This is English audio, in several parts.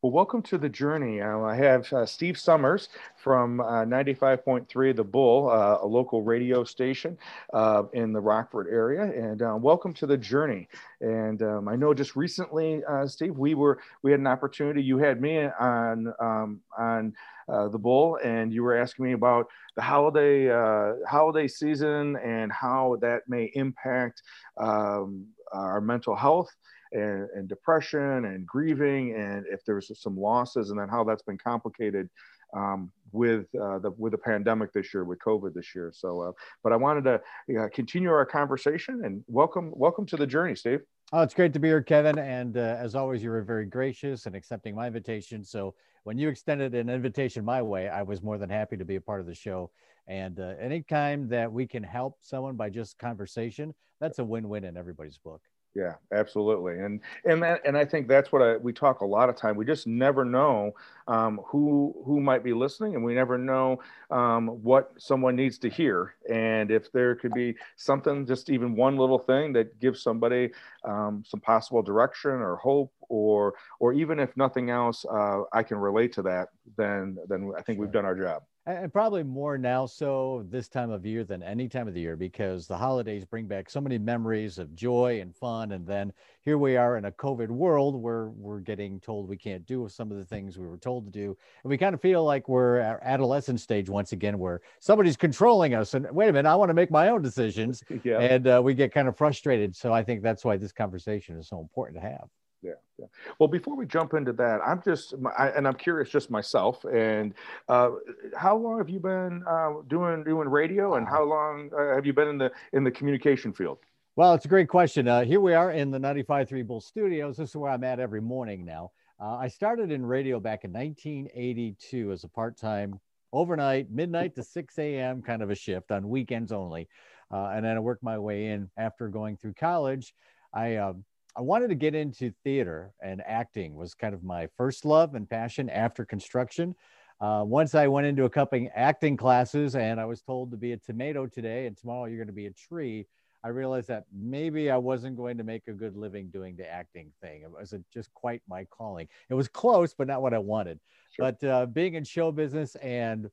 Well, welcome to the journey. Uh, I have uh, Steve Summers from uh, 95.3 The Bull, uh, a local radio station uh, in the Rockford area, and uh, welcome to the journey. And um, I know just recently, Steve, we were we had an opportunity. You had me on um, on the Bull, and you were asking me about the holiday holiday season and how that may impact um, our mental health and, and depression and grieving and if there's some losses and then how that's been complicated um, with uh, the with the pandemic this year with COVID this year. So, uh, but I wanted to uh, continue our conversation and welcome welcome to the journey, Steve. Oh, it's great to be here, Kevin. And uh, as always, you were very gracious and accepting my invitation. So when you extended an invitation my way, I was more than happy to be a part of the show. And uh, anytime that we can help someone by just conversation, that's a win-win in everybody's book yeah absolutely. And and that and i think that's what I, we talk a lot of time. We just never know um, who who might be listening and we never know um, what someone needs to hear. And if there could be something just even one little thing that gives somebody um, some possible direction or hope or or even if nothing else uh, i can relate to that then then i think we've done our job and probably more now so this time of year than any time of the year because the holidays bring back so many memories of joy and fun and then here we are in a covid world where we're getting told we can't do some of the things we were told to do and we kind of feel like we're at adolescent stage once again where somebody's controlling us and wait a minute i want to make my own decisions yeah. and uh, we get kind of frustrated so i think that's why this conversation is so important to have yeah, yeah. Well, before we jump into that, I'm just, I, and I'm curious just myself. And uh, how long have you been uh, doing doing radio, and how long uh, have you been in the in the communication field? Well, it's a great question. Uh, here we are in the 95.3 Bull Studios. This is where I'm at every morning now. Uh, I started in radio back in 1982 as a part time overnight, midnight to 6 a.m. kind of a shift on weekends only. Uh, and then I worked my way in after going through college. I um, I wanted to get into theater and acting was kind of my first love and passion after construction. Uh, once I went into a couple acting classes and I was told to be a tomato today and tomorrow you're going to be a tree, I realized that maybe I wasn't going to make a good living doing the acting thing. It wasn't just quite my calling. It was close, but not what I wanted. Sure. But uh, being in show business and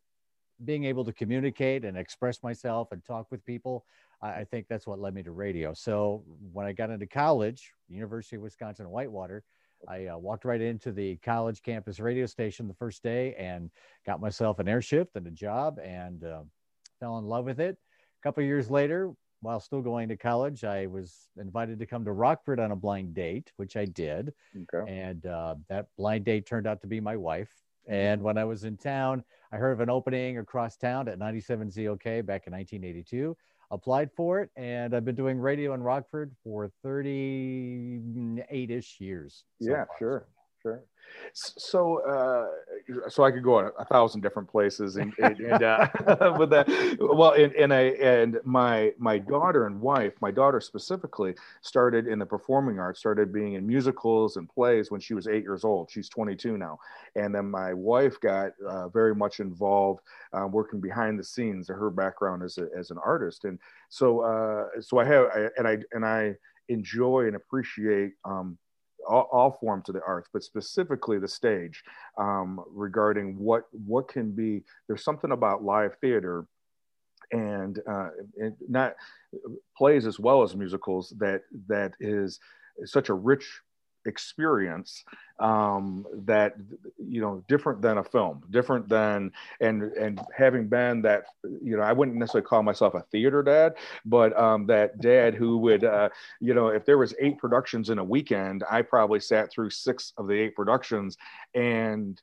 being able to communicate and express myself and talk with people, I, think that's what led me to radio. So when I got into college, University of Wisconsin Whitewater, I uh, walked right into the college campus radio station the first day and got myself an air shift and a job and uh, fell in love with it. A couple years later, while still going to college, I was invited to come to Rockford on a blind date, which I did. Okay. And uh, that blind date turned out to be my wife. And when I was in town, I heard of an opening across town at 97 ZOK back in 1982 applied for it, and I've been doing radio in Rockford for 38 ish years. So yeah, far. sure, sure. So, uh, so I could go a thousand different places, and, and, and uh, with that, well, and, and I and my my daughter and wife, my daughter specifically, started in the performing arts, started being in musicals and plays when she was eight years old. She's 22 now, and then my wife got uh, very much involved, uh, working behind the scenes. Her background as a, as an artist, and so uh, so I have, I, and I and I enjoy and appreciate. Um, all, all, forms of the arts, but specifically the stage, um, regarding what what can be. There's something about live theater, and, uh, and not plays as well as musicals that that is such a rich experience um, that you know different than a film different than and and having been that you know i wouldn't necessarily call myself a theater dad but um, that dad who would uh, you know if there was eight productions in a weekend i probably sat through six of the eight productions and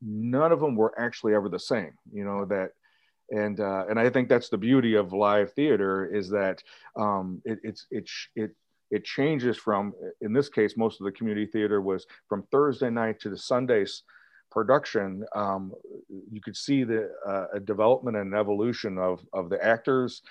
none of them were actually ever the same you know that and uh, and I think that's the beauty of live theater is that um, it, it's it's it it changes from in this case most of the community theater was from thursday night to the sundays production. Um, you could see the uh, development and evolution of, of the actors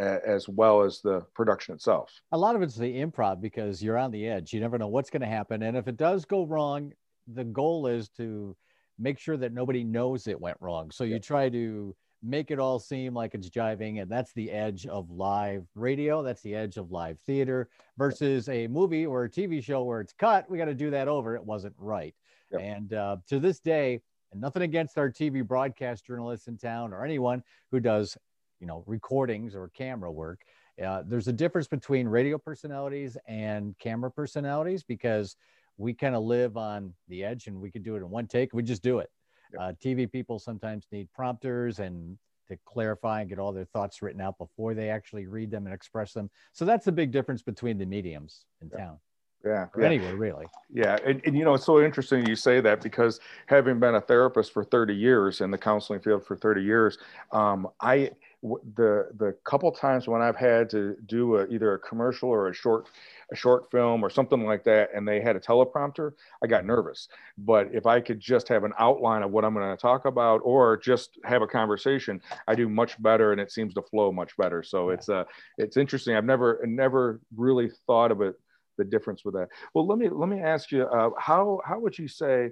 uh, as well as the production itself. A lot of it's the improv because you're on the edge. You never know what's going to happen. And if it does go wrong the goal is to make sure that nobody knows it went wrong. So you try to make it all seem like it's jiving. And that's the edge of live radio. That's the edge of live theater versus a movie or a TV show where it's cut. We got to do that over. It wasn't right. Yep. And uh, to this day, and nothing against our TV broadcast journalists in town or anyone who does, you know, recordings or camera work. Uh, there's a difference between radio personalities and camera personalities because we kind of live on the edge and we could do it in one take. We just do it. Yep. Uh, TV people sometimes need prompters and to clarify and get all their thoughts written out before they actually read them and express them. So that's the big difference between the mediums in yeah. town. Yeah. Yeah. anywhere, really. Yeah. And, and, you know, it's so interesting you say that because having been a therapist for 30 years in the counseling field for 30 years, um, I, the the couple times when I've had to do a, either a commercial or a short a short film or something like that, and they had a teleprompter, I got nervous. But if I could just have an outline of what I'm going to talk about, or just have a conversation, I do much better, and it seems to flow much better. So yeah. it's uh it's interesting. I've never never really thought of it the difference with that. Well, let me let me ask you, uh, how how would you say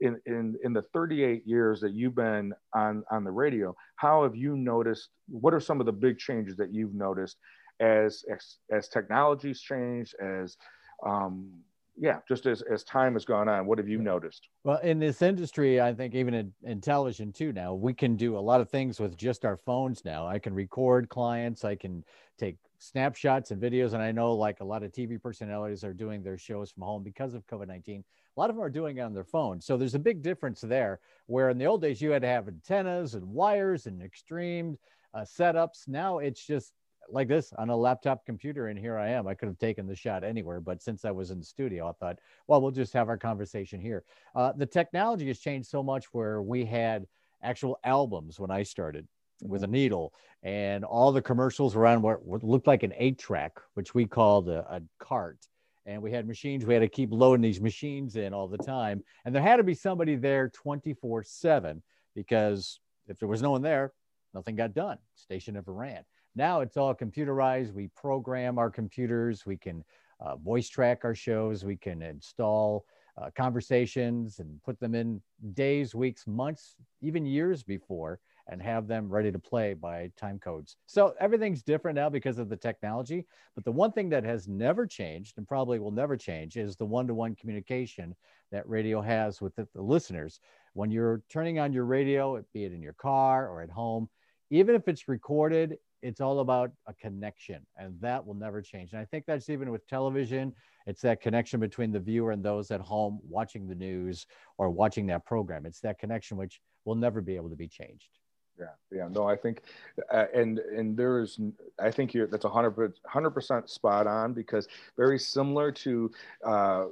in, in, in the 38 years that you've been on, on the radio, how have you noticed, what are some of the big changes that you've noticed as, as, as technology's changed, as, um, yeah, just as, as time has gone on, what have you noticed? Well, in this industry, I think even in, in television too now, we can do a lot of things with just our phones now. I can record clients, I can take snapshots and videos. And I know like a lot of TV personalities are doing their shows from home because of COVID 19 a lot of them are doing it on their phone. So there's a big difference there. Where in the old days you had to have antennas and wires and extreme uh, setups. Now it's just like this on a laptop computer, and here I am. I could have taken the shot anywhere, but since I was in the studio, I thought, well, we'll just have our conversation here. Uh, the technology has changed so much where we had actual albums when I started with a mm-hmm. needle, and all the commercials were on what looked like an eight track, which we called a, a cart and we had machines we had to keep loading these machines in all the time. And there had to be somebody there 24 7 because if there was no one there nothing got done. Station never ran. Now it's all computerized. We program our computers. We can uh, voice track our shows. We can install uh, conversations and put them in days weeks months even years before and have them ready to play by time codes. So everything's different now because of the technology. But the one thing that has never changed and probably will never change is the one to one communication that radio has with the, the, listeners. When you're turning on your radio, be it in your car or at home, even if it's recorded, it's all about a connection and that will never change. And I think that's even with television, it's that connection between the viewer and those at home watching the news or watching that program. It's that connection which will never be able to be changed yeah yeah. No i think uh, and and there is i think you're that's a 100 100% spot on because very similar to uh,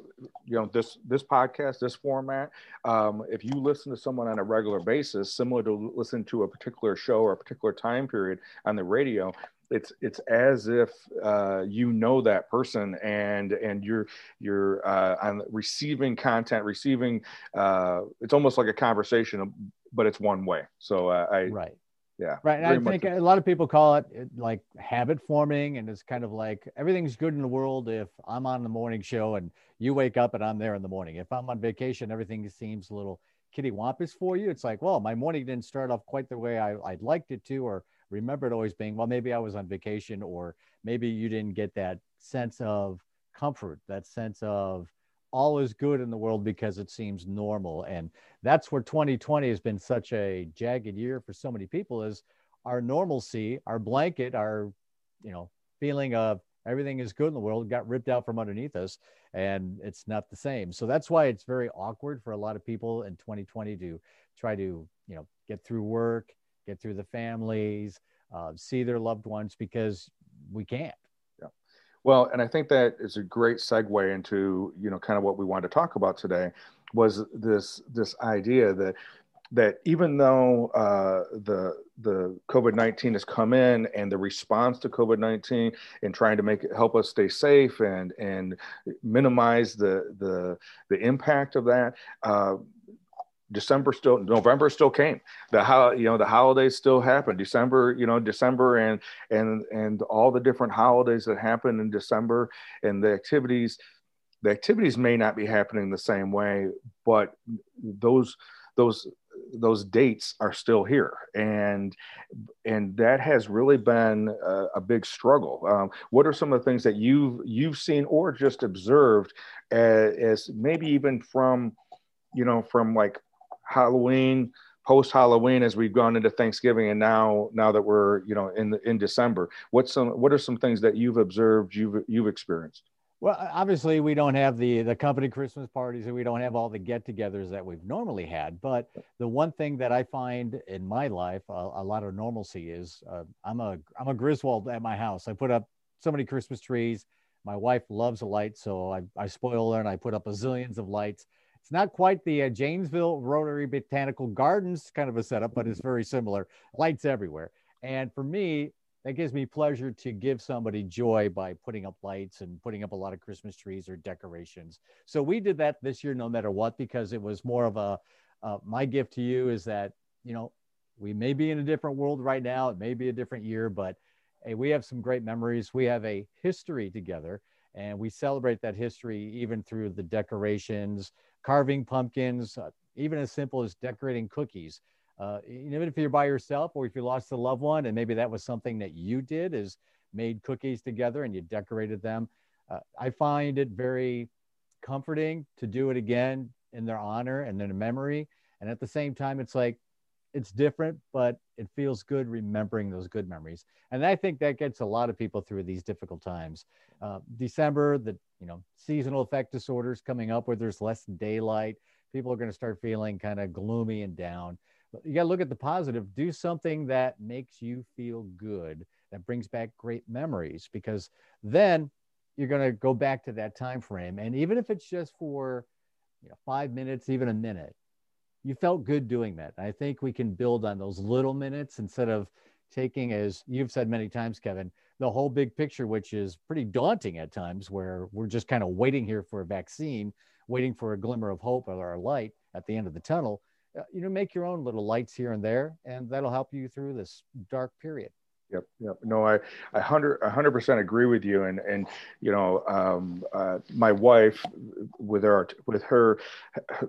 you know this this podcast this format um, if you listen to someone on a regular basis similar to listen to a particular show or a particular time period on the radio it's it's as if uh, you know that person and and you're you're uh, on receiving content receiving uh, it's almost like a conversation but it's one way. So uh, I right. Yeah. Right. And I think a lot of people call it like habit forming, and it's kind of like everything's good in the world if I'm on the morning show and you wake up and I'm there in the morning. If I'm on vacation, everything seems a little kitty wampus for you. It's like, well, my morning didn't start off quite the way I, I'd liked it to, or remember it always being, well, maybe I was on vacation, or maybe you didn't get that sense of comfort, that sense of all is good in the world because it seems normal. And that's where 2020 has been such a jagged year for so many people is our normalcy, our blanket, our, you know, feeling of everything is good in the world got ripped out from underneath us and it's not the same. So that's why it's very awkward for a lot of people in 2020 to try to, you know, get through work, get through the families, uh, see their loved ones because we can't. Well, and I think that is a great segue into you know kind of what we wanted to talk about today was this this idea that that even though uh, the the COVID nineteen has come in and the response to COVID nineteen and trying to make it help us stay safe and and minimize the the the impact of that, uh, December still, November still came. The how you know the holidays still happen. December, you know, December and and and all the different holidays that happen in December and the activities. The activities may not be happening the same way, but those those those dates are still here and and that has really been a, a big struggle um, what are some of the things that you've you've seen or just observed as, as maybe even from you know from like halloween post halloween as we've gone into thanksgiving and now now that we're you know in in december what's some what are some things that you've observed you've you've experienced well, obviously, we don't have the the company Christmas parties, and we don't have all the get-togethers that we've normally had. But the one thing that I find in my life a, a lot of normalcy is uh, I'm a I'm a Griswold at my house. I put up so many Christmas trees. My wife loves a light, so I, I spoil her and I put up a zillions of lights. It's not quite the uh, Janesville Rotary Botanical Gardens kind of a setup, but it's very similar. Lights everywhere. And for me, that gives me pleasure to give somebody joy by putting up lights and putting up a lot of Christmas trees or decorations. So we did that this year, no matter what, because it was more of a uh, my gift to you is that you know we may be in a different world right now. It may be a different year, but hey, we have some great memories. We have a history together, and we celebrate that history even through the decorations, carving pumpkins, uh, even as simple as decorating cookies. Uh, even if you're by yourself or if you lost a loved one and maybe that was something that you did is made cookies together and you decorated them uh, i find it very comforting to do it again in their honor and in memory. And at the same time it's like it's different but it feels good remembering those good memories. And i think that gets a lot of people through these difficult times. Uh, december the you know seasonal effect disorders coming up where there's less daylight. People are going to start feeling kind of gloomy and down. You got to look at the positive. Do something that makes you feel good that brings back great memories because then you're going to go back to that time frame. And even if it's just for you know, five minutes even a minute you felt good doing that i think we can build on those little minutes instead of taking as you've said many times kevin the whole big picture which is pretty daunting at times where we're just kind of waiting here for a vaccine waiting for a glimmer of hope or a light at the end of the tunnel uh, you know, make your own little lights here and there, and that'll help you through this dark period. Yep, yep. No, I, I hundred, hundred percent agree with you. And and you know, um, uh, my wife, with her, with her,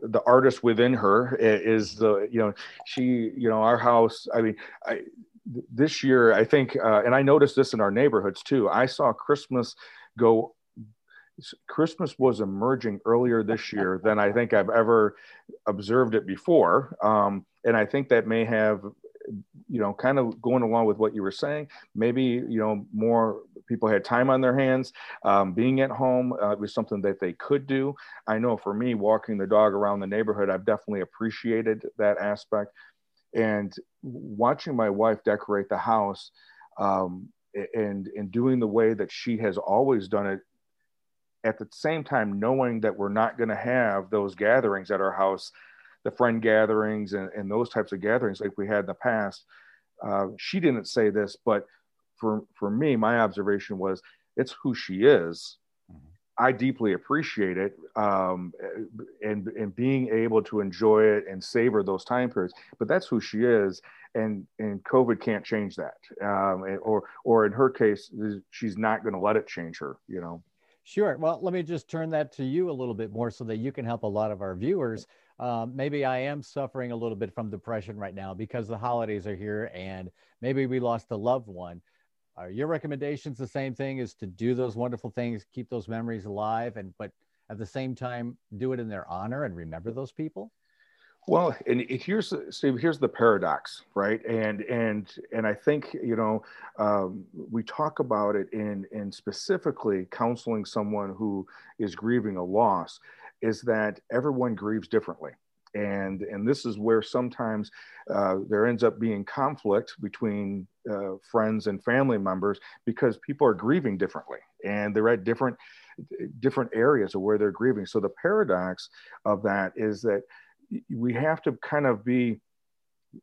the artist within her is the, you know, she, you know, our house. I mean, I, this year, I think, uh, and I noticed this in our neighborhoods too. I saw Christmas go Christmas was emerging earlier this year than I think I've ever observed it before. Um, and I think that may have, you know, kind of going along with what you were saying, maybe, you know, more people had time on their hands. Um, being at home uh, was something that they could do. I know for me, walking the dog around the neighborhood, I've definitely appreciated that aspect. And watching my wife decorate the house, um, and and doing the way that she has always done it at the same time knowing that we're not going to have those gatherings at our house the friend gatherings and, and those types of gatherings like we had in the past uh, she didn't say this but for for me my observation was it's who she is mm-hmm. i deeply appreciate it um, and and being able to enjoy it and savor those time periods but that's who she is and and covid can't change that um, or or in her case she's not going to let it change her you know Sure. Well, let me just turn that to you a little bit more so that you can help a lot of our viewers. Um, maybe I am suffering a little bit from depression right now because the holidays are here and maybe we lost a loved one. Are your recommendations the same thing is to do those wonderful things, keep those memories alive, and but at the same time do it in their honor and remember those people? Well, and here's Steve. Here's the paradox, right? And and and I think you know um, we talk about it in in specifically counseling someone who is grieving a loss, is that everyone grieves differently, and and this is where sometimes uh, there ends up being conflict between uh, friends and family members because people are grieving differently, and they're at different different areas of where they're grieving. So the paradox of that is that we have to kind of be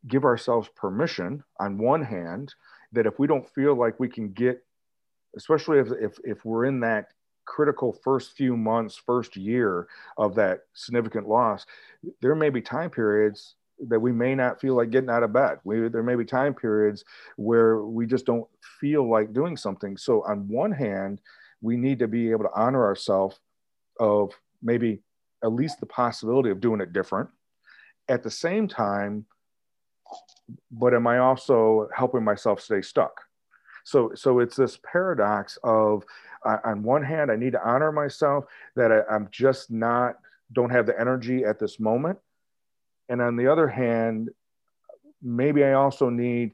give ourselves permission on one hand that if we don't feel like we can get especially if, if, if we're in that critical first few months first year of that significant loss there may be time periods that we may not feel like getting out of bed. We, there may be time periods where we just don't feel like doing something. So on one hand we need to be able to honor ourselves of maybe at least the possibility of doing it different. At the same time, but am I also helping myself stay stuck? So, so it's this paradox of, uh, on one hand, I need to honor myself that I, I'm just not, don't have the energy at this moment. And on the other hand, maybe I also need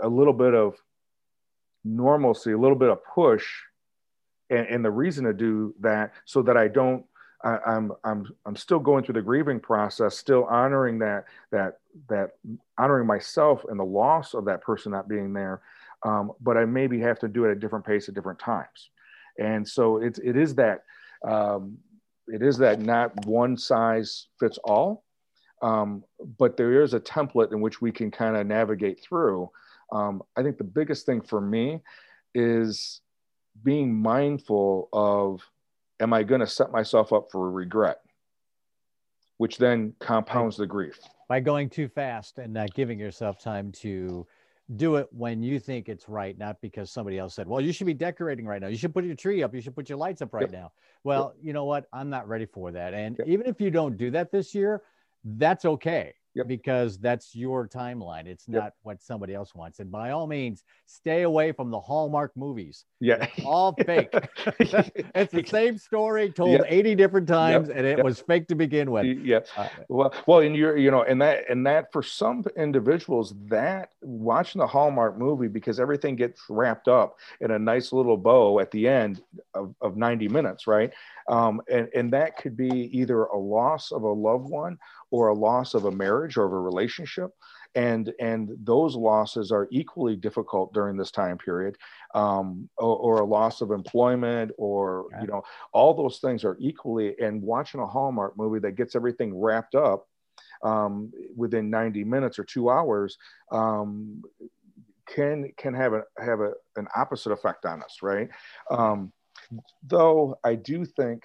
a little bit of normalcy, a little bit of push. And, and the reason to do that so that I don't I, am I'm I'm still going through the grieving process, still honoring that that that honoring myself and the loss of that person not being there. Um, but I maybe have to do it at different pace at different times, and so it's it is that um, it is that not one size fits all, um, but there is a template in which we can kind of navigate through. Um, I think the biggest thing for me is being mindful of am I going to set myself up for regret, which then compounds the grief. By going too fast and not giving yourself time to do it when you think it's right, not because somebody else said, well, you should be decorating right now. You should put your tree up. You should put your lights up right yep. now. Well, yep. you know what? I'm not ready for that. And yep. even if you don't do that this year, that's okay yep. because that's your timeline. It's not yep. what somebody else wants. And by all means, stay away from the Hallmark movies. Yeah. all fake. it's the same story told yep. 80 different times and it was fake to begin with. Yeah. Uh, well, well, and you're, you know, and that, and that for some individuals that watching the Hallmark movie, because everything gets wrapped up in a nice little bow at the end of, of 90 minutes, right? Um, and, and that could be either a loss of a loved one or a loss of a marriage or of a relationship. And and those losses are equally difficult during this time period um, or, or, a loss of employment or you know all those things are equally and watching a hallmark movie that gets everything wrapped up um, within 90 minutes or two hours um, can can have a have a, an opposite effect on us right? Um, though i do think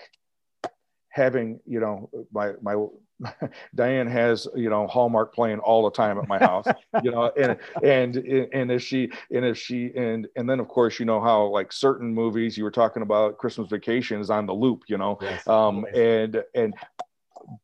having you know my my Diane has, you know, Hallmark playing all the time at my house, you know, and, and, and if she, and if she, and, and then of course, you know, how like certain movies you were talking about Christmas vacation is on the loop, you know, yes, um, and, and,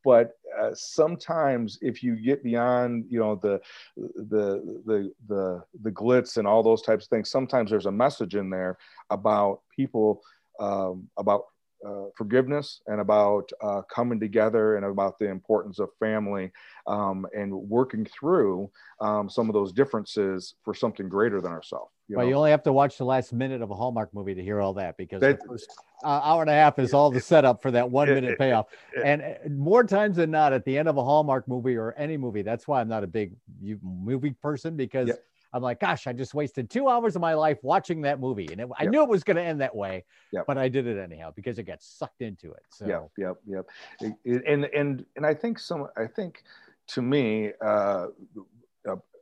but uh, sometimes if you get beyond, you know, the, the, the, the, the glitz and all those types of things, sometimes there's a message in there about people, um, about uh, forgiveness and about uh, coming together and about the importance of family um, and working through um, some of those differences for something greater than ourselves. You well, know? you only have to watch the last minute of a Hallmark movie to hear all that because that, the first uh, hour and a half is all the setup for that one minute payoff. And uh, more times than not, at the end of a Hallmark movie or any movie, that's why I'm not a big movie person because. I'm like, gosh, I just wasted two hours of my life watching that movie, and it, I knew it was going to end that way, yep. but I did it anyhow because it got sucked into it. So, yep, yep, yep. And and and I think some, I think, to me, uh,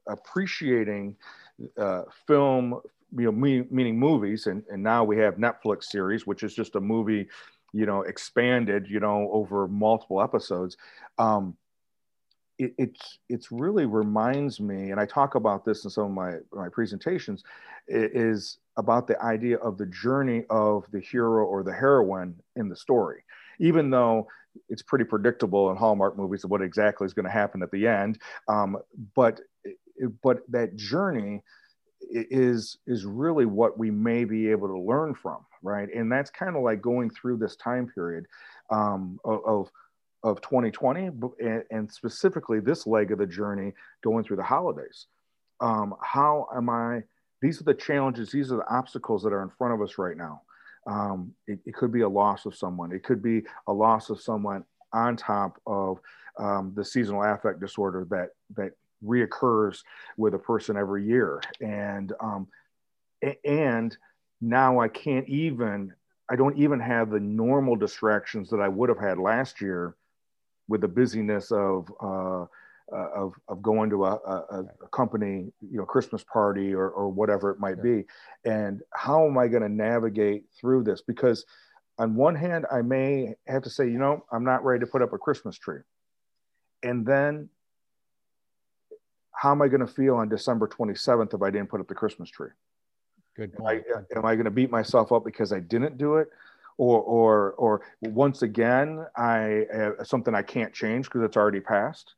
appreciating uh, film, you know, me, meaning movies, and and now we have Netflix series, which is just a movie, you know, expanded, you know, over multiple episodes. Um, it, it's it's really reminds me, and I talk about this in some of my my presentations, is about the idea of the journey of the hero or the heroine in the story. Even though it's pretty predictable in Hallmark movies of what exactly is going to happen at the end, um, but but that journey is is really what we may be able to learn from, right? And that's kind of like going through this time period um, of, of of 2020 and, specifically this leg of the journey going through the holidays. Um, how am I? These are the challenges, these are the obstacles that are in front of us right now. Um, it, it, could be a loss of someone, it could be a loss of someone on top of um, the seasonal affect disorder that, that reoccurs with a person every year. And, um, and now I can't even I don't even have the normal distractions that I would have had last year with the busyness of uh, uh, of, of going to a, a, a, company, you know, Christmas party or, or whatever it might yeah. be. And how am I going to navigate through this? Because on one hand, I may have to say, you know, I'm not ready to put up a Christmas tree. And then how am I going to feel on December 27th if I didn't put up the Christmas tree? Good point. Am I, am I going to beat myself up because I didn't do it? Or or or once again i uh, something i can't change because it's already passed.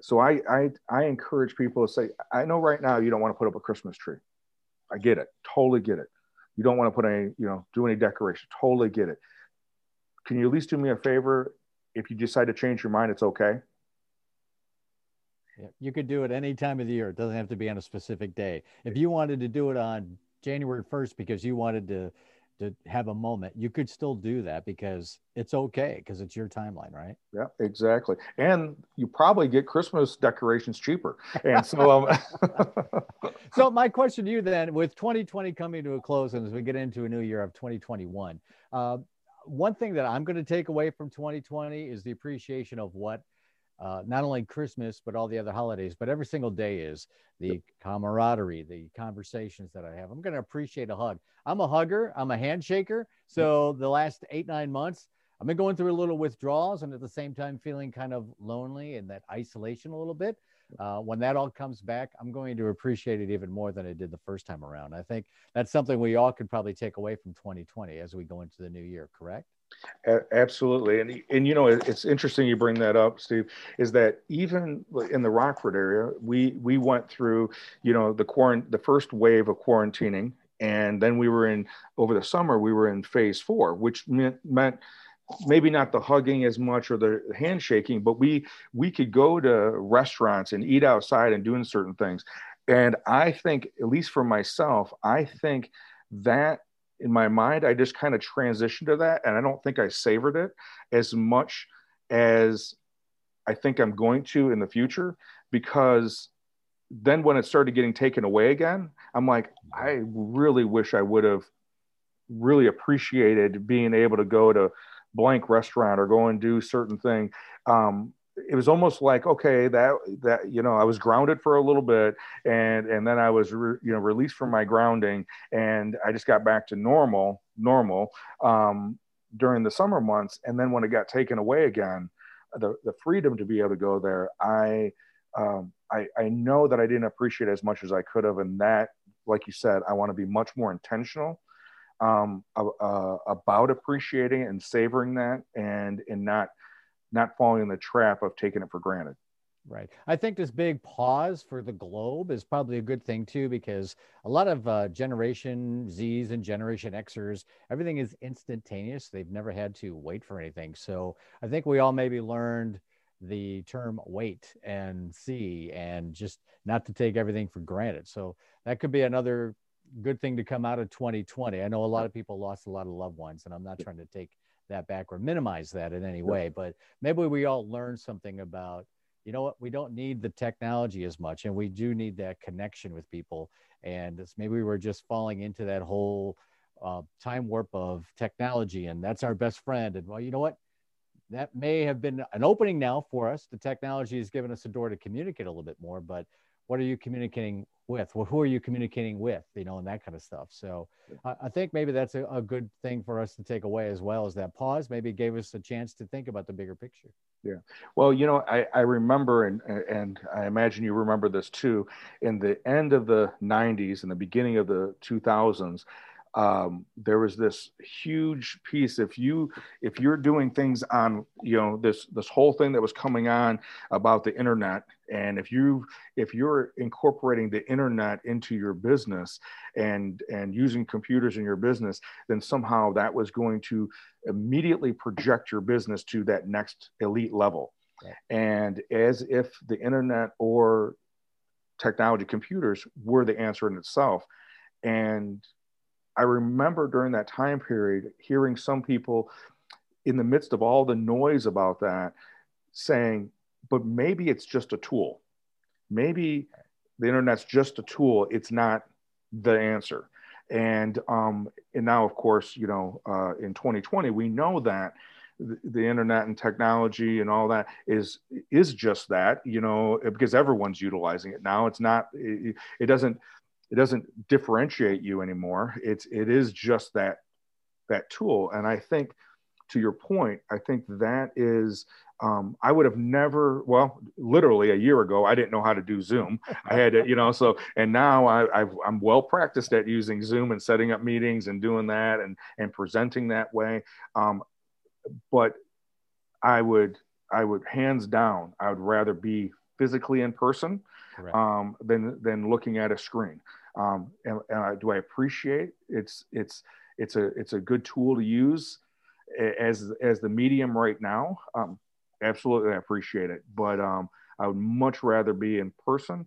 So I, I i encourage people to say i know right now you don't want to put up a christmas tree. I get it. Totally get it. You don't want to put any you know do any decoration. Totally get it. Can you at least do me a favor? If you decide to change your mind it's okay. Yeah, you could do it any time of the year. It doesn't have to be on a specific day. If you wanted to do it on january 1st because you wanted to to have a moment, you could still do that because it's okay because it's your timeline, right? Yeah, exactly. And you probably get Christmas decorations cheaper. And so, um... so my question to you then, with 2020 coming to a close, and as we get into a new year of 2021, uh, one thing that I'm going to take away from 2020 is the appreciation of what uh, not only Christmas, but all the other holidays, but every single day is the camaraderie, the conversations that I have. I'm going to appreciate a hug. I'm a hugger, I'm a handshaker. So the last eight, nine months, I've been going through a little withdrawals and at the same time feeling kind of lonely and that isolation a little bit. Uh, when that all comes back, I'm going to appreciate it even more than I did the first time around. I think that's something we all could probably take away from 2020 as we go into the new year, correct? Absolutely. And and you know it's interesting you bring that up steve is that even in the rockford area we we went through you know the quarant the first wave of quarantining. And then we were in over the summer we were in phase four which meant meant maybe not the hugging as much or the handshaking but we we could go to restaurants and eat outside and doing certain things. And i think at least for myself i think that in my mind, I just kind of transitioned to that. And I don't think I savored it as much as I think I'm going to in the future because then when it started getting taken away again, I'm like, I really wish I would have really appreciated being able to go to blank restaurant or go and do certain thing. Um, it was almost like okay that that you know i was grounded for a little bit and and then i was re, you know released from my grounding and i just got back to normal normal um, during the summer months. And then when it got taken away again the the freedom to be able to go there i um, I, I know that I didn't appreciate as much as I could have, and that, like you said, I want to be much more intentional um, uh, about appreciating and savoring that, and and not not falling in the trap of taking it for granted. Right. I think this big pause for the globe is probably a good thing too, because a lot of uh, Generation Zs and Generation Xers, everything is instantaneous. They've never had to wait for anything. So I think we all maybe learned the term wait and see and just not to take everything for granted. So that could be another good thing to come out of 2020. I know a lot of people lost a lot of loved ones, and I'm not trying to take that back or minimize that in any way. But maybe we all learn something about, you know what, we don't need the technology as much, and we do need that connection with people. And maybe we're just falling into that whole uh, time warp of technology, and that's our best friend. And well, you know what? That may have been an opening now for us. The technology has given us a door to communicate a little bit more, but what are you communicating with? Well, who are you communicating with? You know, and that kind of stuff. So I, I think maybe that's a, a, good thing for us to take away as well as that pause. Maybe gave us a chance to think about the bigger picture. Yeah. Well, you know, I, I remember, and, and I imagine you remember this too, in the end of the 90s and the beginning of the 2000s, um, there was this huge piece if you if you're doing things on you know this this whole thing that was coming on about the internet and if you if you're incorporating the internet into your business and and using computers in your business then somehow that was going to immediately project your business to that next elite level. And as if the internet or technology computers were the answer in itself. And I remember during that time period hearing some people in the midst of all the noise about that saying, but maybe it's just a tool. Maybe the internet's just a tool. It's not the answer. And um, and now, of course, you know, uh, in 2020, we know that the, the internet and technology and all that is is just that. You know, because everyone's utilizing it now. It's not. It, it doesn't it doesn't differentiate you anymore it's it is just that that tool and i think to your point, I think that is, um, I would have never, well, literally a year ago, I didn't know how to do Zoom. I had to, you know, so, and now I, i am well practiced at using Zoom and setting up meetings and doing that and, and presenting that way. Um, but I would, I would hands down, I would rather be physically in person um, than, than looking at a screen. Um, and, and do I appreciate it's, it's, it's a, it's a good tool to use as as the medium right now, um, absolutely I appreciate it. But um, I would much rather be in person,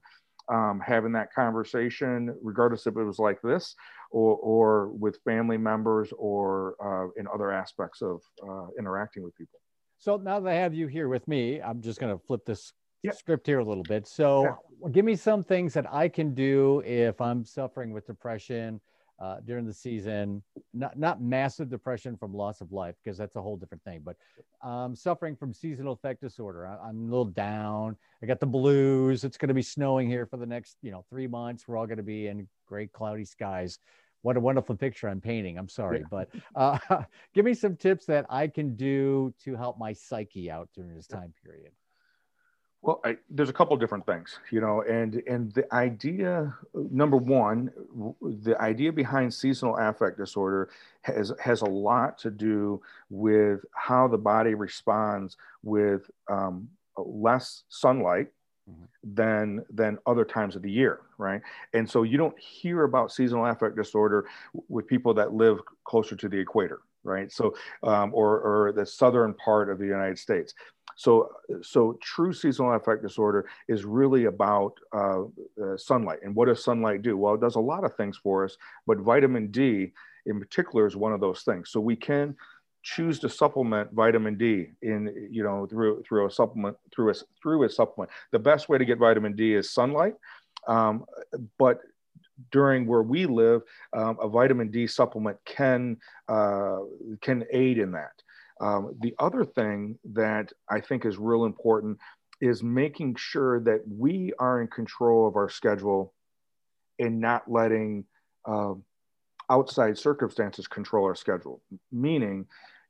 um, having that conversation, regardless if it was like this or or with family members or uh, in other aspects of uh, interacting with people. So now that I have you here with me, I'm just going to flip this yeah. script here a little bit. So yeah. give me some things that I can do if I'm suffering with depression uh, during the season. Not not massive depression from loss of life because that's a whole different thing. But um, suffering from seasonal affect disorder. I, am a little down. I got the blues. It's going to be snowing here for the next you know three months. We're all going to be in great cloudy skies. What a wonderful picture I'm painting. I'm sorry, yeah. but uh, give me some tips that I can do to help my psyche out during this time period. Well, I, there's a couple different things, you know, and and the idea, number one, the idea behind seasonal affect disorder has has a lot to do with how the body responds with um, less sunlight mm-hmm. than than other times of the year, right? And so you don't hear about seasonal affect disorder with people that live closer to the equator, right? So um, or or the southern part of the United States. So, so true seasonal affect disorder is really about uh, uh, sunlight. And what does sunlight do? Well, it does a lot of things for us, but vitamin D in particular is one of those things. So we can choose to supplement vitamin D in you know through through a supplement through a through a supplement. The best way to get vitamin D is sunlight, um, but during where we live, um, a vitamin D supplement can uh, can aid in that. Um, the other thing that I think is real important is making sure that we are in control of our schedule and not letting uh, outside circumstances control our schedule. Meaning,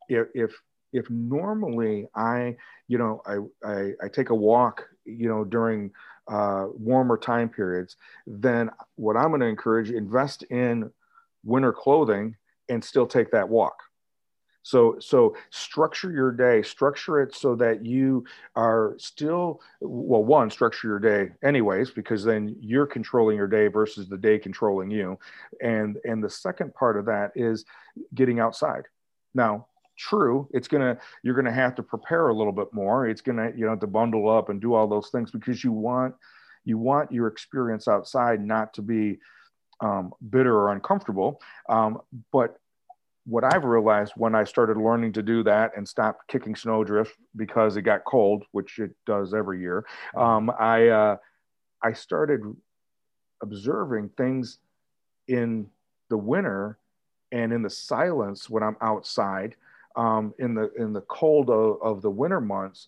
if, if if normally I, you know, I, I, I take a walk, you know, during uh, warmer time periods, then what I'm going to encourage invest in winter clothing and still take that walk so, so structure your day, structure it so that you are still, well, one, structure your day anyways, because then you're controlling your day versus the day controlling you. And, and the second part of that is getting outside. Now, true it's gonna you're gonna have to prepare a little bit more it's gonna you know to bundle up and do all those things because you want you want your experience outside not to be um, bitter or uncomfortable um, but what I've realized when I started learning to do that and stopped kicking snowdrift because it got cold, which it does every year, mm-hmm. um, I uh, I started observing things in the winter and in the silence when I'm outside um, in the in the cold of, of the winter months.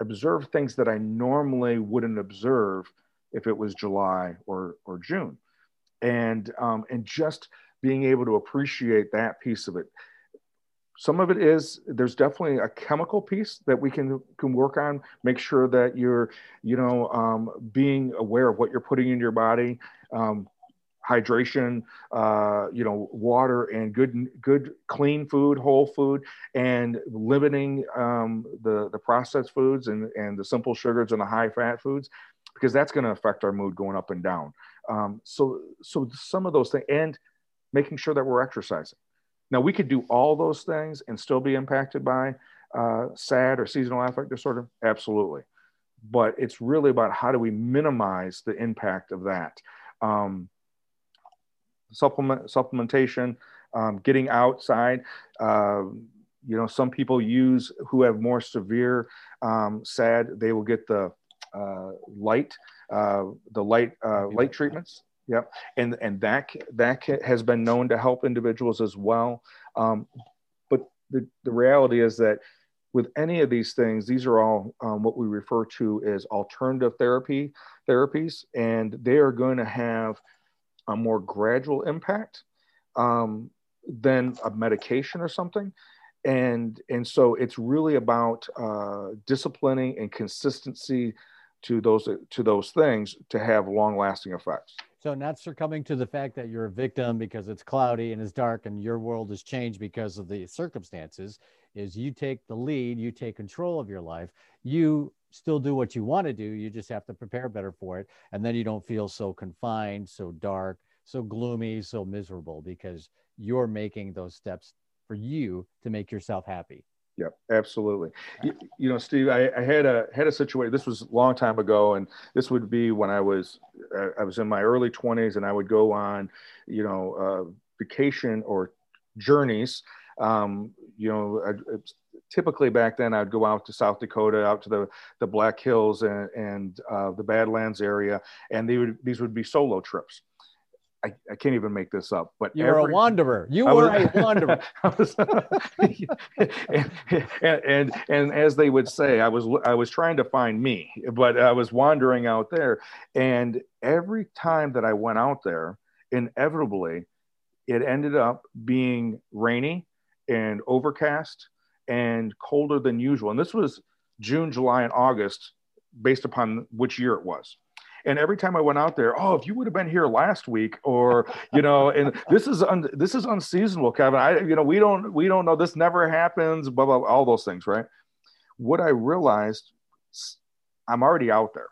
Observe things that I normally wouldn't observe if it was July or or June, and um, and just being able to appreciate that piece of it some of it is there's definitely a chemical piece that we can can work on make sure that you're you know um, being aware of what you're putting in your body um, hydration uh, you know water and good good clean food whole food and limiting um, the the processed foods and and the simple sugars and the high fat foods because that's going to affect our mood going up and down um, so so some of those things and making sure that we're exercising. Now, we could do all those things and still be impacted by uh, SAD or seasonal affect disorder. Absolutely. But it's really about how do we minimize the impact of that. Um, supplement, supplementation, um, getting outside. Uh, you know, some people use who have more severe um, SAD, they will get the uh, light, uh, the light, uh, light treatments. Yep, and and that that has been known to help individuals as well. Um, but the the reality is that with any of these things, these are all um, what we refer to as alternative therapy therapies, and they are going to have a more gradual impact um, than a medication or something. and and so it's really about uh, disciplining and consistency to those to those things to have long lasting effects so not succumbing to the fact that you're a victim because it's cloudy and it's dark and your world has changed because of the circumstances is you take the lead you take control of your life you still do what you want to do you just have to prepare better for it and then you don't feel so confined so dark so gloomy so miserable because you're making those steps for you to make yourself happy. Yep, absolutely. You, you, know, Steve, I, I, had a had a situation. This was a long time ago, and this would be when I was uh, I was in my early twenties, and I would go on, you know, uh, vacation or journeys. Um, you know, I, typically back then I'd go out to South Dakota, out to the the Black Hills and and uh, the Badlands area, and they would these would be solo trips. I, I, can't even make this up, but you were a wanderer. You were a wanderer. was, and, and, and, and as they would say, I was I was trying to find me, but I was wandering out there. And every time that I went out there, inevitably, it ended up being rainy and overcast and colder than usual. And this was June, July, and August, based upon which year it was. And every time I went out there, oh, if you would have been here last week, or you know, and this is un- this is unseasonable, Kevin. I you know we don't we don't know this never happens. Blah blah, blah all those things, right? What I realized, I'm already out there.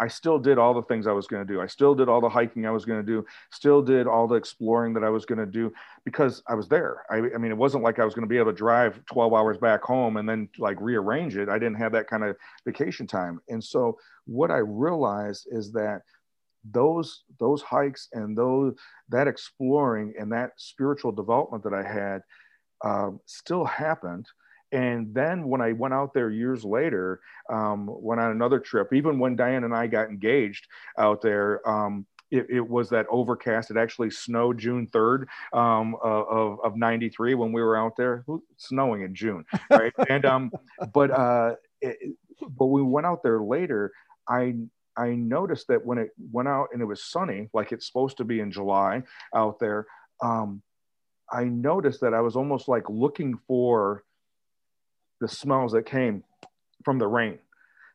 I still did all the things I was going to do. I still did all the hiking I was going to do. Still did all the exploring that I was going to do because I was there. I, I, mean, it wasn't like I was going to be able to drive 12 hours back home and then like rearrange it. I didn't have that kind of vacation time. And so what I realized is that those those hikes and those that exploring and that spiritual development that I had um, still happened and then when I went out there years later, um, went on another trip, even when Diane and I got engaged out there, um, it, it, was that overcast. It actually snowed June 3rd um, of, of 93 when we were out there, snowing in June, right? and, um, but, uh, it, but we went out there later, I, I noticed that when it went out and it was sunny, like it's supposed to be in July out there, um, I noticed that I was almost like looking for the smells that came from the rain.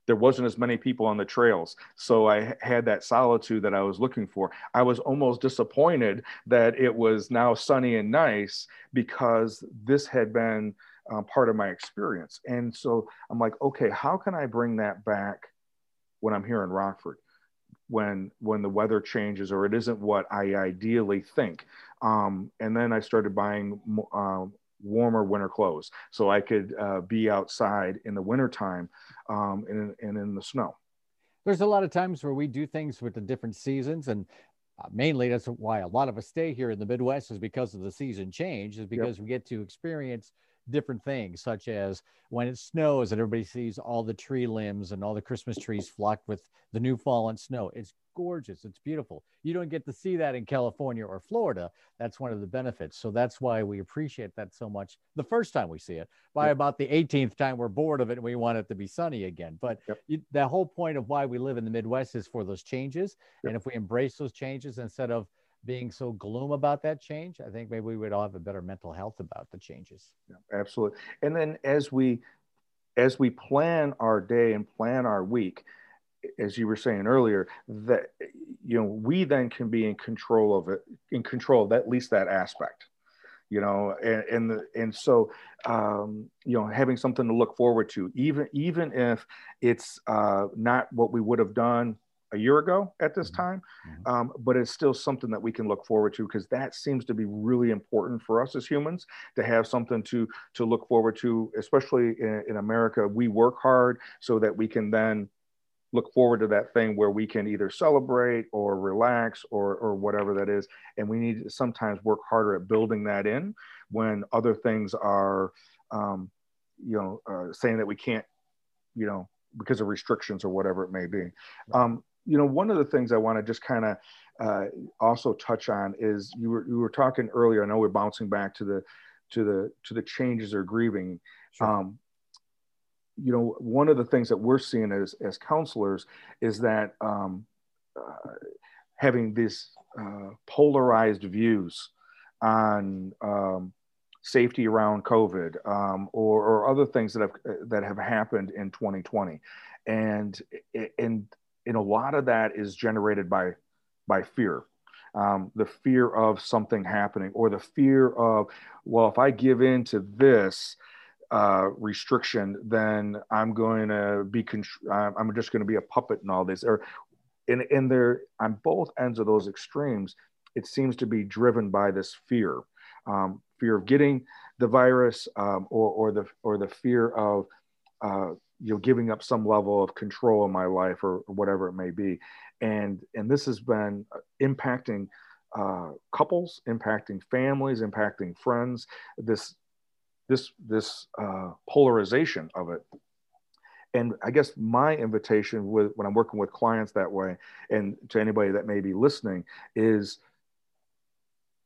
There wasn't as many people on the trails. So I had that solitude that I was looking for. I was almost disappointed that it was now sunny and nice because this had been uh, part of my experience. And so I'm like, okay, how can I bring that back when I'm here in Rockford? when when the weather changes or it isn't what I ideally think. Um, and then I started buying um, warmer winter clothes so I could uh, be outside in the wintertime um, and, and in the snow. There's a lot of times where we do things with the different seasons and uh, mainly that's why a lot of us stay here in the Midwest is because of the season change is because yep. we get to experience different things, such as when it snows and everybody sees all the tree limbs and all the Christmas trees flocked with the new fallen snow. It's gorgeous. It's beautiful. You don't get to see that in California or Florida. That's one of the benefits. So that's why we appreciate that so much the first time we see it. By yep. about the 18th time, we're bored of it and we want it to be sunny again. But yep. you, the whole point of why we live in the Midwest is for those changes. Yep. And if we embrace those changes instead of being so gloom about that change, I think maybe we would all have a better mental health about the changes. Yeah, absolutely. And then as we as we plan our day and plan our week, as you were saying earlier, that you know we then can be in control of it, in control of at least that aspect. You know, and and, the, and so um, you know having something to look forward to, even even if it's uh, not what we would have done a year ago at this mm-hmm. time, mm-hmm. um, but it's still something that we can look forward to because that seems to be really important for us as humans to have something to to look forward to, especially in, in America. We work hard so that we can then look forward to that thing where we can either celebrate or relax or or whatever that is, and we need to sometimes work harder at building that in when other things are, um, you know, uh, saying that we can't, you know, because of restrictions or whatever it may be. Um, you know, one of the things I want to just kind of uh, also touch on is you were you were talking earlier. I know we're bouncing back to the to the to the changes or grieving. Sure. Um, you know, one of the things that we're seeing as as counselors is that um, uh, having these uh, polarized views on um, safety around COVID um, or, or other things that have that have happened in 2020, and and and a lot of that is generated by by fear. Um, the fear of something happening or the fear of well if i give in to this uh, restriction then i'm going to be i'm just going to be a puppet in all this or in, in there on both ends of those extremes it seems to be driven by this fear um, fear of getting the virus um, or, or the or the fear of uh, you know giving up some level of control in my life or, or whatever it may be. And and this has been impacting uh, couples impacting families impacting friends. This this this uh, polarization of it. And i guess my invitation with when i'm working with clients that way and to anybody that may be listening is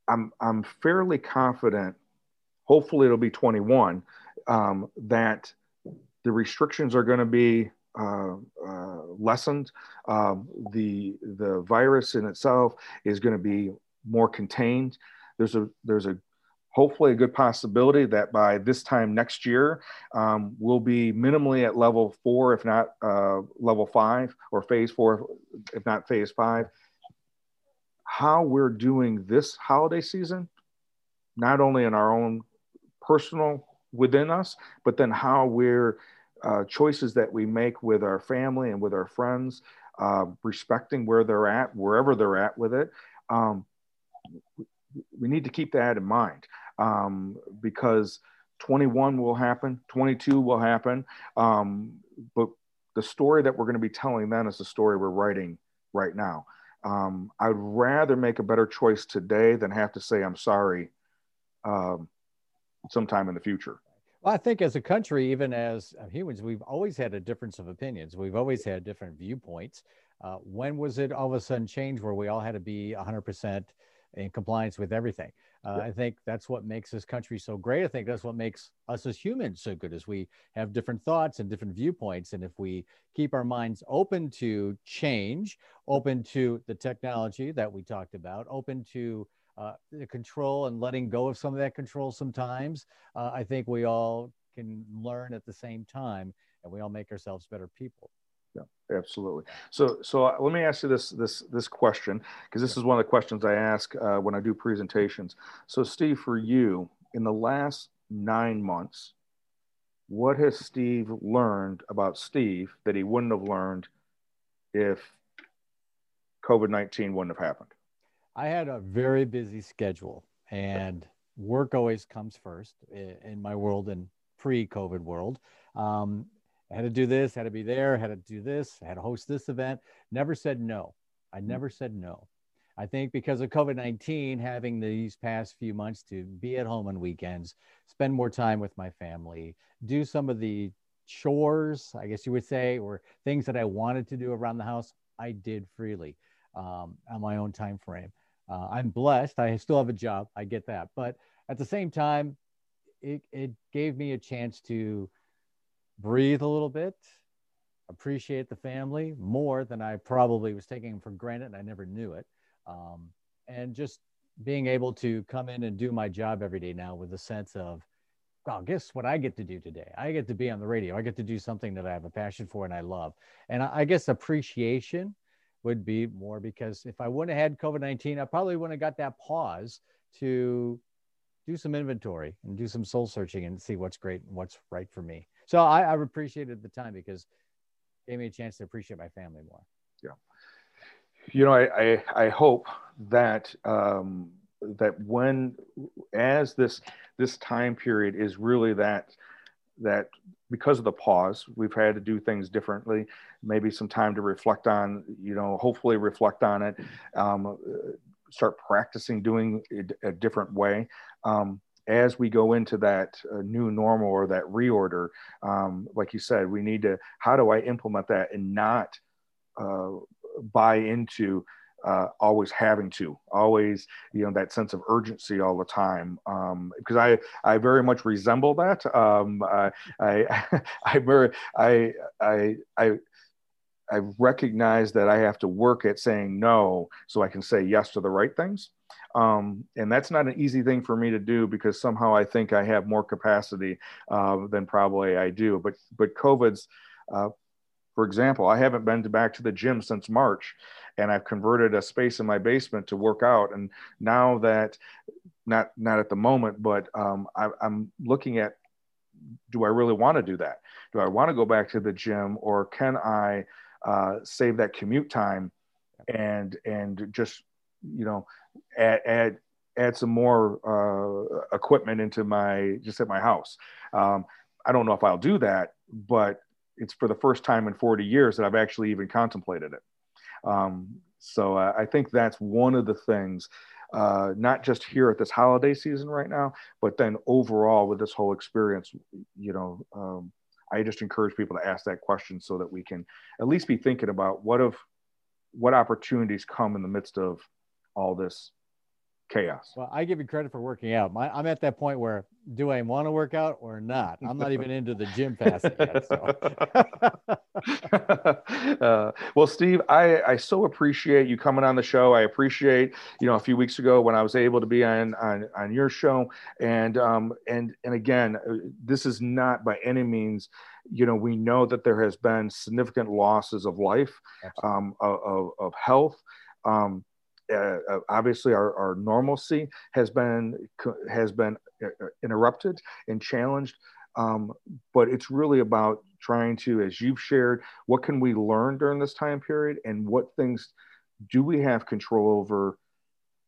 i'm i'm fairly confident hopefully it'll be 21 um, that the restrictions are going to be uh, uh, lessened. Um, the the virus in itself is going to be more contained. There's a there's a hopefully a good possibility that by this time next year um, we'll be minimally at level four, if not uh, level five, or phase four, if not phase five. How we're doing this holiday season, not only in our own personal within us, but then how we're uh, choices that we make with our family and with our friends, uh, respecting where they're at, wherever they're at with it. Um, we need to keep that in mind um, because 21 will happen, 22 will happen, um, but the story that we're going to be telling then is the story we're writing right now. Um, I'd rather make a better choice today than have to say I'm sorry um, sometime in the future. Well, I think as a country, even as humans, we've always had a difference of opinions. We've always had different viewpoints. Uh, when was it all of a sudden changed where we all had to be 100% in compliance with everything? Uh. I think that's what makes this country so great. I think that's what makes us as humans so good, is we have different thoughts and different viewpoints. And if we keep our minds open to change, open to the technology that we talked about, open to uh, the control and letting go of some of that control sometimes, uh, I think we all can learn at the same time and we all make ourselves better people. Yeah, absolutely. So, so uh, let me ask you this this this question because this is one of the questions I ask uh, when I do presentations. So, Steve, for you, in the last nine months, what has Steve learned about Steve that he wouldn't have learned if COVID nineteen wouldn't have happened? I had a very busy schedule and work always comes first in my world and pre-COVID world. Um, I had to do this, had to be there, had to do this, had to host this event. Never said no. I hmm. never said no. I think because of COVID 19, having these past few months to be at home on weekends, spend more time with my family, do some of the chores, I guess you would say, or things that I wanted to do around the house, I did freely um, on my own time frame. Uh, I'm blessed. I still have a job. I get that. But at the same time, it, it gave me a chance to breathe a little bit, appreciate the family more than I probably was taking for granted and I never knew it. Um, and just being able to come in and do my job every day now with a sense of, well, guess what I get to do today? I get to be on the radio. I get to do something that I have a passion for and I love. And I, I guess appreciation would be more because if I wouldn't have had COVID 19, I probably wouldn't have got that pause to do some inventory and do some soul searching and see what's great and what's right for me. So I, I appreciated the time because it gave me a chance to appreciate my family more. Yeah. You know, I, I, I hope that, um, that when, as this, this time period is really that, that because of the pause, we've had to do things differently. Maybe some time to reflect on, you know, hopefully reflect on it, um, start practicing doing it a different way. Um, as we go into that uh, new normal or that reorder, um, like you said, we need to, how do I implement that and not uh, buy into uh, always having to, always, you know, that sense of urgency all the time. Um, because I, I very much resemble that. Um, I, I, I, I, I, I, I recognize that I have to work at saying no so I can say yes to the right things. Um, and that's not an easy thing for me to do because somehow I think I have more capacity uh, than probably I do. But but COVID's, uh, for example, I haven't been to back to the gym since March, and I've converted a space in my basement to work out. And now that, not not at the moment, but um, I, I'm looking at, do I really want to do that? Do I want to go back to the gym, or can I uh, save that commute time and and just you know add add, add some more uh, equipment into my just at my house. Um, I don't know if I'll do that, but it's for the first time in 40 years that I've actually even contemplated it. Um, so uh, I think that's one of the things, uh, not just here at this holiday season right now, but then overall with this whole experience, you know, um, I just encourage people to ask that question so that we can at least be thinking about what of what opportunities come in the midst of all this chaos. Well, I give you credit for working out. My, I'm at that point where do I want to work out or not? I'm not even into the gym fast yet. So. uh, well, Steve, I, I so appreciate you coming on the show. I appreciate, you know, a few weeks ago when I was able to be on, on, on your show. And, um, and, and again, uh, this is not by any means, you know, we know that there has been significant losses of life, um, of, of health. Um, uh, uh, obviously our, our normalcy has been has been uh, uh, interrupted and challenged um, but it's really about trying to as you've shared what can we learn during this time period and what things do we have control over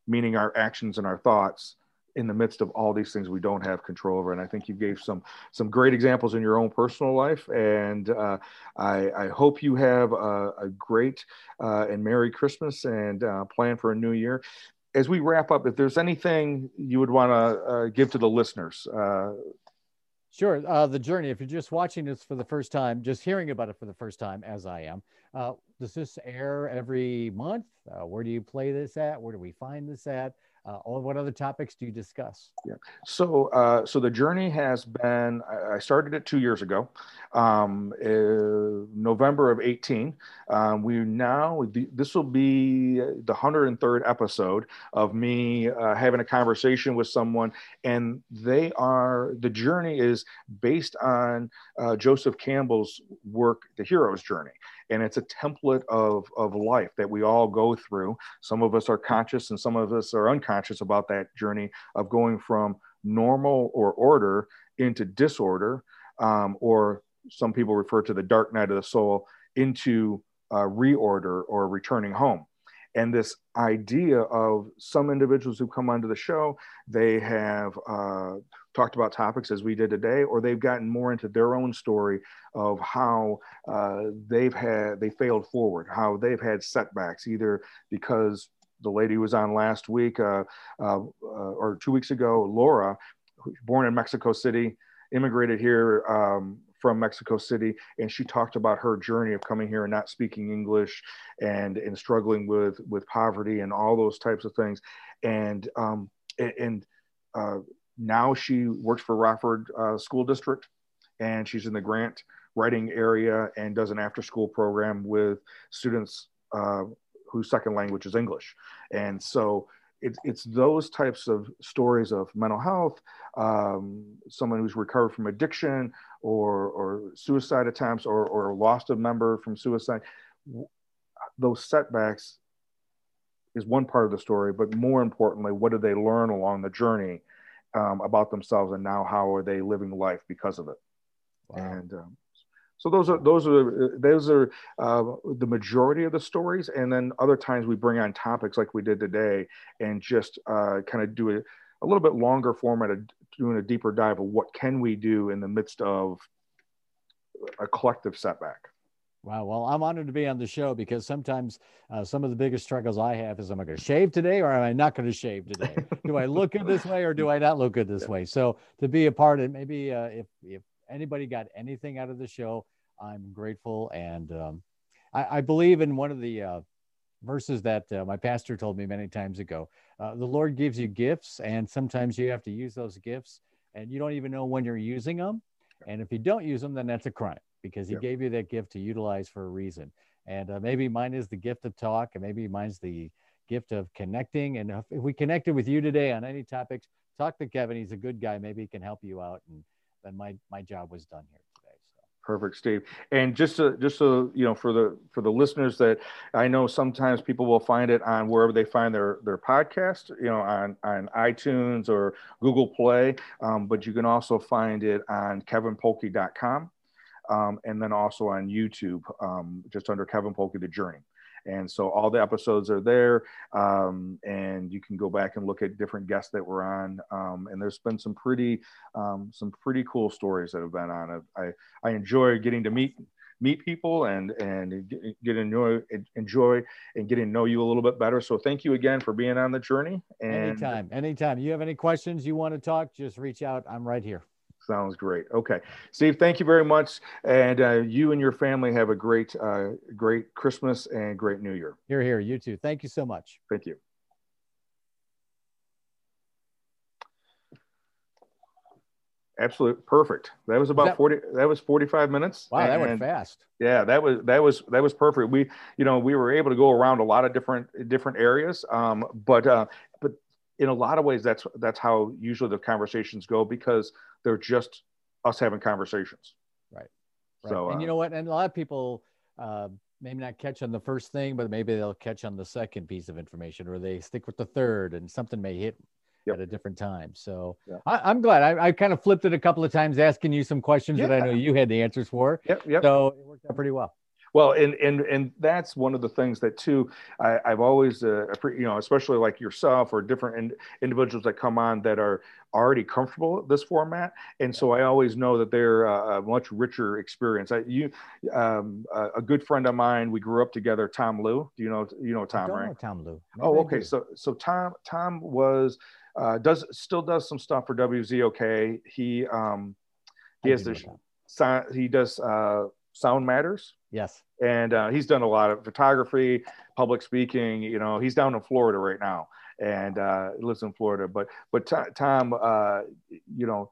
meaning our actions and our thoughts in the midst of all these things we don't have control over. And I think you gave some some great examples in your own personal life. And uh, I, I, hope you have a, a great uh, and Merry Christmas and uh, plan for a new year. As we wrap up, if there's anything you would want to uh, give to the listeners. Uh, sure. Uh, the journey, if you're just watching this for the first time, just hearing about it for the first time, as I am, does this air every month? where do you play this at? Where do we find this at? Uh, or what other topics do you discuss? Yeah. So, uh, so the journey has been. I started it two years ago, um, uh, November of eighteen. Um, we now this will be the hundred and third episode of me uh, having a conversation with someone, and they are the journey is based on uh, Joseph Campbell's work, The Hero's Journey and it's a template of, of life that we all go through. Some of us are conscious and some of us are unconscious about that journey of going from normal or order into disorder, um, or some people refer to the dark night of the soul into uh, reorder or returning home. And this idea of some individuals who come onto the show, they have uh, talked about topics as we did today, or they've gotten more into their own story of how uh, they've had they failed forward, how they've had setbacks, either because the lady was on last week uh, uh, or two weeks ago, Laura, born in Mexico City, immigrated here um, from Mexico City, and she talked about her journey of coming here and not speaking English, and and struggling with with poverty and all those types of things, and um, and uh, now she works for Rockford uh, School District, and she's in the grant writing area and does an after school program with students uh, whose second language is English. And so it, it's those types of stories of mental health, um, someone who's recovered from addiction or, or suicide attempts or, or lost a member from suicide. Those setbacks is one part of the story, but more importantly, what did they learn along the journey um, about themselves, and now how are they living life because of it? Wow. And um, so those are those are those are uh, the majority of the stories, and then other times we bring on topics like we did today, and just uh, kind of do a, a little bit longer format of doing a deeper dive of what can we do in the midst of a collective setback. Wow. Well, I'm honored to be on the show because sometimes uh, some of the biggest struggles I have is am I going to shave today or am I not going to shave today? do I look good this way or do I not look good this way? So to be a part of maybe uh, if, if anybody got anything out of the show, I'm grateful. And um, I, I, believe in one of the uh, verses that uh, my pastor told me many times ago. Uh, the Lord gives you gifts, and sometimes you have to use those gifts, and you don't even know when you're using them. And if you don't use them, then that's a crime because he gave you that gift to utilize for a reason. And uh, maybe mine is the gift of talk, and maybe mine's the gift of connecting. And if, if we connected with you today on any topics, talk to Kevin. He's a good guy. Maybe he can help you out. And then my my job was done here. Today. So perfect, Steve. And just to, just so you know, for the for the listeners that I know, sometimes people will find it on wherever they find their their podcast, you know, on on iTunes or Google Play. Um, but you can also find it on kevinpolkey.com, um, and then also on YouTube, um, just under Kevin Polkey: The Journey. And so all the episodes are there, um, and you can go back and look at different guests that were on. Um, and there's been some pretty, um, some pretty cool stories that have been on. I, I enjoy getting to meet meet people and and get enjoy enjoy and getting to know you a little bit better. So thank you again for being on the journey. And anytime, anytime. You have any questions you want to talk, just reach out. I'm right here. Sounds great. Okay, Steve, thank you very much, and uh, you and your family have a great, uh, great Christmas and great New Year. You're here. You too. Thank you so much. Thank you. Absolute perfect. That was about that, 40 that was 45 minutes. Wow, that went fast. Yeah, that was that was that was perfect. We you know, we were able to go around a lot of different different areas. Um, but uh, but in a lot of ways that's that's how usually the conversations go because they're just us having conversations. Right. right. So, and uh, you know what? And a lot of people uh, maybe not catch on the first thing, but maybe they'll catch on the second piece of information, or they stick with the third, and something may hit yep. at a different time. So yeah. I, am glad. I, I, kind of flipped it a couple of times, asking you some questions yeah. that I know you had the answers for. Yep. Yep. So it worked out pretty well. Well, and and and that's one of the things that too I, have always uh, you know especially like yourself or different in, individuals that come on that are already comfortable with this format, and so I always know that they're a, a much richer experience. I, you, um, a, good friend of mine, we grew up together, Tom Liu. Do you know you know Tom? right? Know Tom Liu. Maybe oh, okay. So so Tom Tom was uh, does still does some stuff for WZOK. He um he I has this. He does uh, Sound Matters. Yes. And uh, he's done a lot of photography, public speaking. You know, he's down in Florida right now and uh, lives in Florida. But but Tom, uh, you know,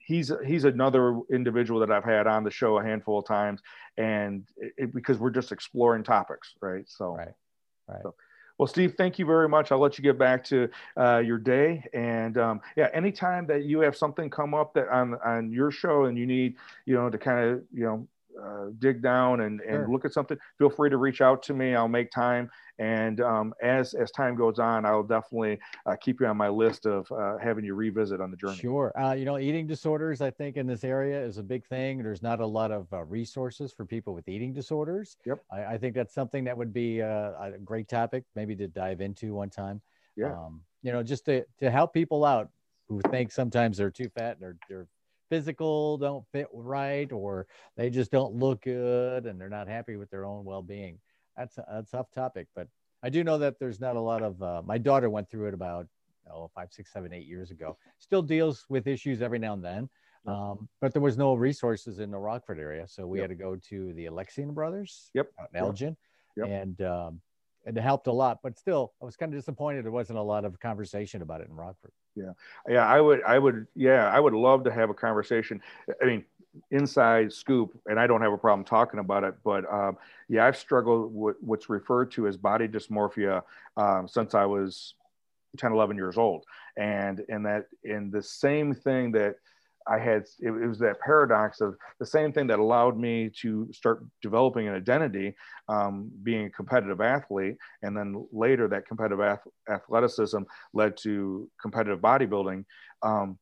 he's he's another individual that I've had on the show a handful of times, and it, because we're just exploring topics, right? So right, right. So, well, Steve, thank you very much. I'll let you get back to uh, your day. And um, yeah, anytime that you have something come up that on on your show and you need, you know, to kind of, you know, uh, dig down and, and sure. look at something, feel free to reach out to me. I'll make time. And um, as as time goes on, I'll definitely uh, keep you on my list of uh, having you revisit on the journey. Sure. Uh, you know, eating disorders, I think in this area is a big thing. There's not a lot of uh, resources for people with eating disorders. Yep. I, I think that's something that would be uh, a great topic, maybe to dive into one time. Yeah. Um, you know, just to, to help people out who think sometimes they're too fat and they're, they're physical don't fit right or they just don't look good and they're not happy with their own well-being. That's a, a tough topic but i do know that there's not a lot of uh, my daughter went through it about oh five six seven eight years ago. Still deals with issues every now and then um, but there was no resources in the rockford area. So we yep. had to go to the alexian brothers yep. out in elgin yep. and um, it helped a lot but still i was kind of disappointed there wasn't a lot of conversation about it in rockford. Yeah. Yeah i would i would yeah i would love to have a conversation. I mean inside scoop and i don't have a problem talking about it but um, yeah i've struggled with what's referred to as body dysmorphia um, since i was 10 11 years old. And and that in the same thing that I had it, it, was that paradox of the same thing that allowed me to start developing an identity, um, being a competitive athlete, and then later that competitive ath- athleticism led to competitive bodybuilding. Um,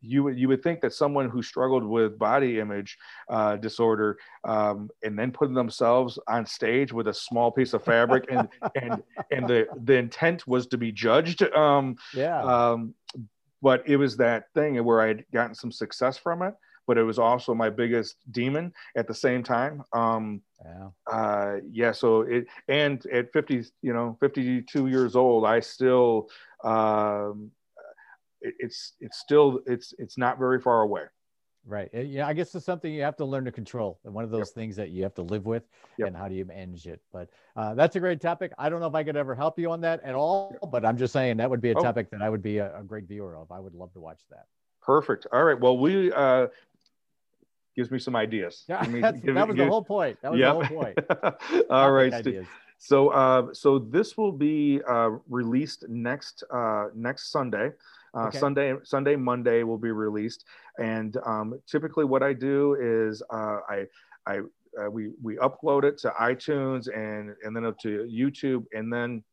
you would you would think that someone who struggled with body image uh, disorder um, and then putting themselves on stage with a small piece of fabric and and and the the intent was to be judged um, yeah um, but it was that thing where I had gotten some success from it, but it was also my biggest demon at the same time. Um, yeah. Uh, yeah. So it, and at 50, you know, 52 years old, I still, um, it, it's, it's still, it's, it's not very far away. Right. Yeah, I guess it's something you have to learn to control, and one of those yep. things that you have to live with. Yep. And how do you manage it? But uh, that's a great topic. I don't know if I could ever help you on that at all, but I'm just saying that would be a oh. topic that I would be a, a, great viewer of. I would love to watch that. Perfect. All right. Well, we uh, gives me some ideas. Yeah, that was the whole point. That was yep. the whole point. all right, Steve. So, uh, so this will be uh, released next uh, next Sunday. Uh, Okay. Sunday, Sunday, Monday will be released. And um, typically, what I do is uh, I, I, uh, we we upload it to iTunes and and then up to YouTube, and then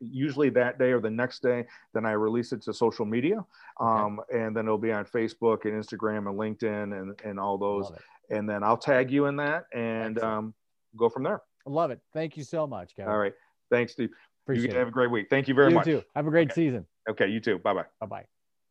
usually that day or the next day, then I release it to social media, um, and then it'll be on Facebook and Instagram and LinkedIn and and all those. And then I'll tag you in that and um, go from there. Love it. Thank you so much, Kevin. All right. Thanks, Steve. Appreciate you it. have a great week. Thank you very much. you much. too. Have a great Okay. season. Okay, you too. Bye bye. Bye bye.